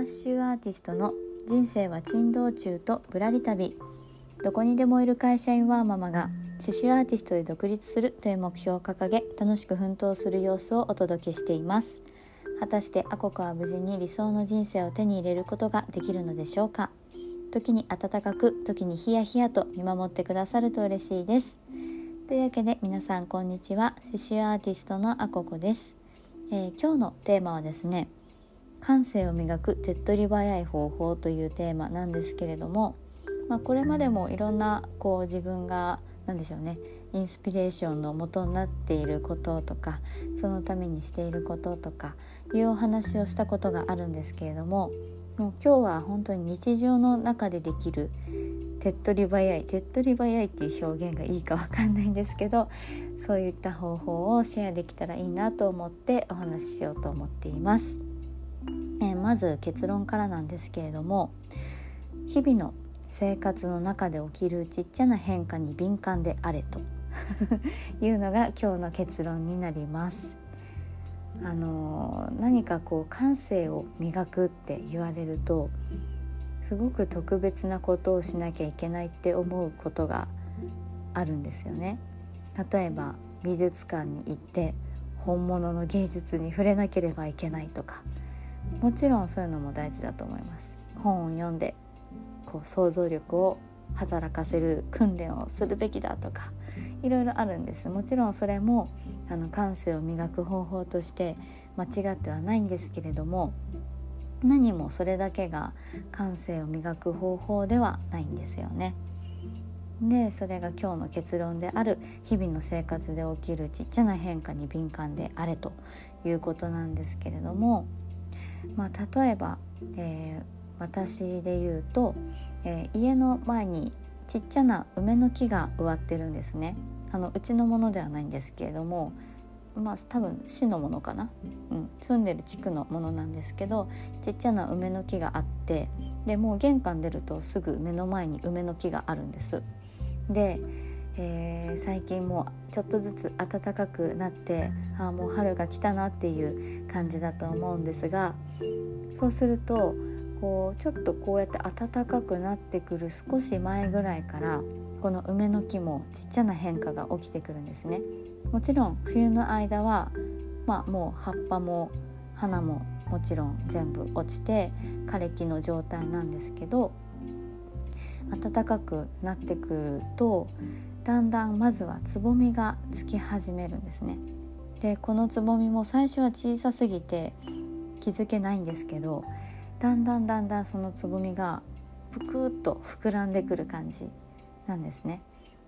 マッシュアーティストの人生は珍道中とぶらり旅。どこにでもいる会社員ワーママが刺繍アーティストで独立するという目標を掲げ楽しく奮闘する様子をお届けしています。果たしてアココは無事に理想の人生を手に入れることができるのでしょうか？時に温かく時にヒヤヒヤと見守ってくださると嬉しいです。というわけで皆さんこんにちは。刺繍アーティストのアココです、えー、今日のテーマはですね感性を磨く手っ取り早い方法というテーマなんですけれども、まあ、これまでもいろんなこう自分が何でしょうねインスピレーションの元になっていることとかそのためにしていることとかいうお話をしたことがあるんですけれどももう今日は本当に日常の中でできる手っ取り早い手っ取り早いっていう表現がいいかわかんないんですけどそういった方法をシェアできたらいいなと思ってお話ししようと思っています。え、まず結論からなんですけれども日々の生活の中で起きるちっちゃな変化に敏感であれと いうのが今日の結論になります。あの何かこう感性を磨くって言われるとすごく特別なことをしなきゃいけないって思うことがあるんですよね。例えば美術館に行って本物の芸術に触れなければいけないとかもちろんそういうのも大事だと思います本を読んでこう想像力を働かせる訓練をするべきだとかいろいろあるんですもちろんそれもあの感性を磨く方法として間違ってはないんですけれども何もそれだけが感性を磨く方法ではないんですよね。でそれが今日の結論である日々の生活で起きるちっちゃな変化に敏感であれということなんですけれどもまあ、例えば、えー、私で言うと、えー、家の前にちっちゃな梅の木が植わってるんですねあのうちのものではないんですけれどもまあ多分市のものかな、うん、住んでる地区のものなんですけどちっちゃな梅の木があってでもう玄関出るとすぐ目の前に梅の木があるんです。でえー、最近もうちょっとずつ暖かくなってあもう春が来たなっていう感じだと思うんですがそうするとこうちょっとこうやって暖かくなってくる少し前ぐらいからこの梅の木もちっちゃな変化が起きてくるんですね。もちろん冬の間は、まあ、もう葉っぱも花ももちろん全部落ちて枯れ木の状態なんですけど暖かくなってくるとだんだんまずはつぼみがつき始めるんですね。でこのつぼみも最初は小さすぎて気づけないんですけどだんだんだんだんそのつぼみがぷくっと膨らんでくる感じなんですね。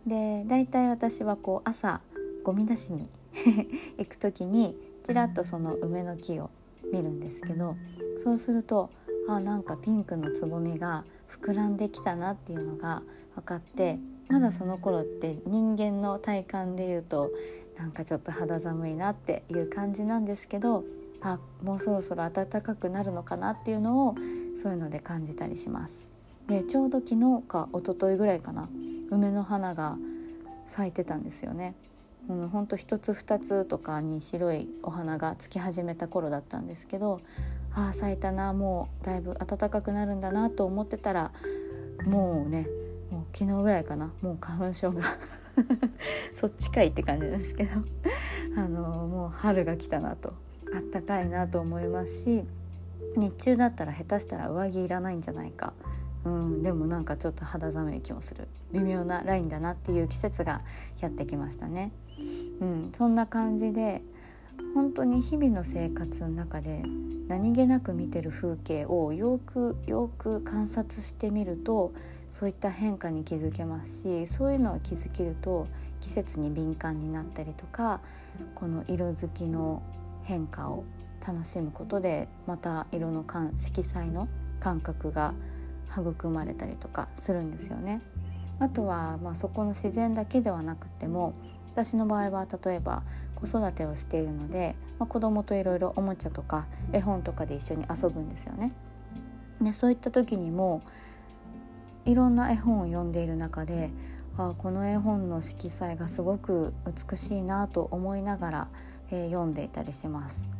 でだいたい私はこう朝ゴミ出しに 行く時にちらっとその梅の木を見るんですけどそうするとあなんかピンクのつぼみが膨らんできたなっていうのが分かってまだその頃って人間の体感で言うとなんかちょっと肌寒いなっていう感じなんですけどあもうそろそろ暖かくなるのかなっていうのをそういうので感じたりします。でちょうど昨日か一昨日ぐらいかな梅の花が咲いてたんですよね。うん、ほんと一つ二つとかに白いお花がつき始めた頃だったんですけどああ咲いたなもうだいぶ暖かくなるんだなと思ってたらもうねもう昨日ぐらいかなもう花粉症が そっちかいって感じですけどあのもう春が来たなとあったかいなと思いますし日中だったら下手したら上着いらないんじゃないか、うん、でもなんかちょっと肌寒い気もする微妙なラインだなっていう季節がやってきましたね。うん、そんな感じで本当に日々の生活の中で何気なく見てる風景をよくよく観察してみるとそういった変化に気づけますしそういうのを気づけると季節に敏感になったりとかこの色づきの変化を楽しむことでまた色の色彩の感覚が育まれたりとかするんですよね。あとは、まあ、そこの自然だけではなくても私の場合は例えば子育てをしているので、まあ、子供といろいろおもちゃとか絵本とかで一緒に遊ぶんですよね。でそういった時にもいろんな絵本を読んでいる中であこの絵本の色彩がすごく美しいなと思いながら、えー、読んでいたりします。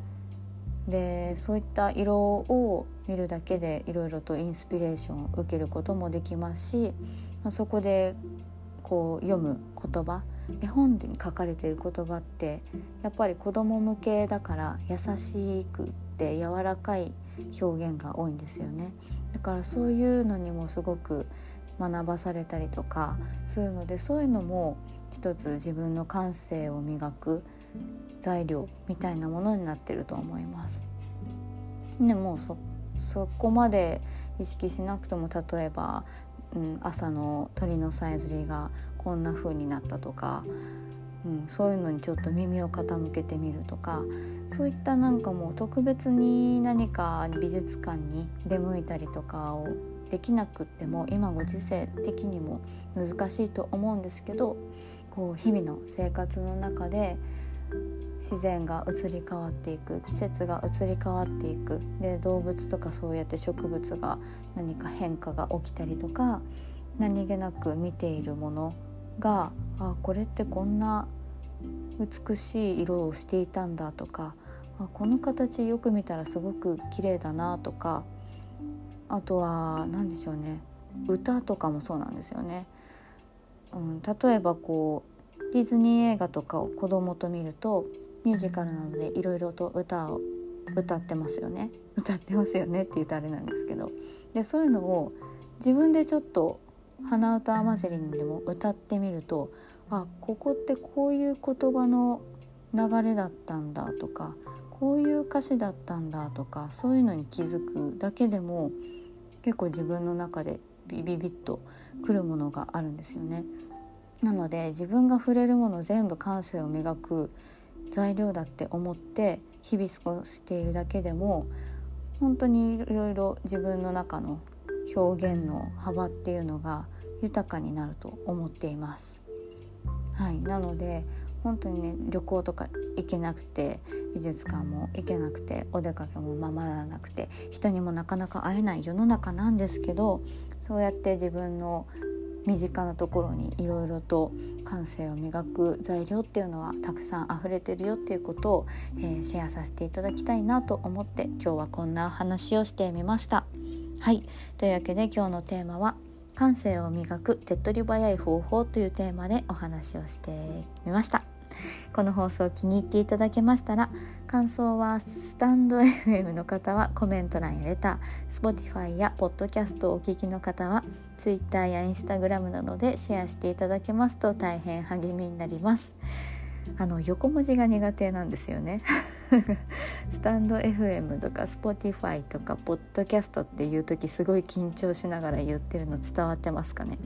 でそういった色を見るだけでいろいろとインスピレーションを受けることもできますし、まあ、そこでこう読む言葉絵本に書かれている言葉ってやっぱり子ども向けだから優しくって柔らかい表現が多いんですよねだからそういうのにもすごく学ばされたりとかするのでそういうのも一つ自分の感性を磨く材料みたいなものになってると思います。でもそそこまで意識しなくても例えば、うん、朝の鳥のさえずりがこんな風になったとか、うん、そういうのにちょっと耳を傾けてみるとかそういったなんかもう特別に何か美術館に出向いたりとかをできなくっても今ご時世的にも難しいと思うんですけどこう日々の生活の中で自然が移り変わっていく季節が移り変わっていくで動物とかそうやって植物が何か変化が起きたりとか何気なく見ているものがあこれってこんな美しい色をしていたんだとかあこの形よく見たらすごく綺麗だなとかあとは何でしょうね歌とかもそうなんですよね。うん、例えばこうディズニー映画とかを子供と見るとミュージカルなのでいろいろと歌を歌ってますよね。歌ってますよねって言うとあれなんですけど。でそういうのを自分でちょっと鼻歌混じりにでも歌ってみるとあここってこういう言葉の流れだったんだとかこういう歌詞だったんだとかそういうのに気づくだけでも結構自分の中でビビビッとくるものがあるんですよね。なので自分が触れるもの全部感性を磨く材料だって思って日々過ごしているだけでも本当にいろいろ自分の中の表現の幅っていうのが豊かになると思っています。はい、なので本当にね旅行とか行けなくて美術館も行けなくてお出かけもままならなくて人にもなかなか会えない世の中なんですけどそうやって自分の身近なところにいろいろと感性を磨く材料っていうのはたくさん溢れてるよっていうことを、えー、シェアさせていただきたいなと思って今日はこんな話をしてみました。はいというわけで今日のテーマは感性を磨く手っ取り早い方法というテーマでお話をしてみました。この放送気に入っていただけましたら感想はスタンド FM の方はコメント欄やレター Spotify や Podcast をお聞きの方は Twitter や Instagram などでシェアしていただけますと大変励みになります。あの横文字が苦手なんですよね。スタンド FM とか Spotify とか Podcast っていう時すごい緊張しながら言ってるの伝わってますかね？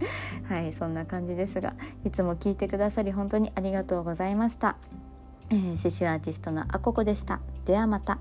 はいそんな感じですがいつも聞いてくださり本当にありがとうございました、えー、刺繍アーティストのあここでした。ではまた。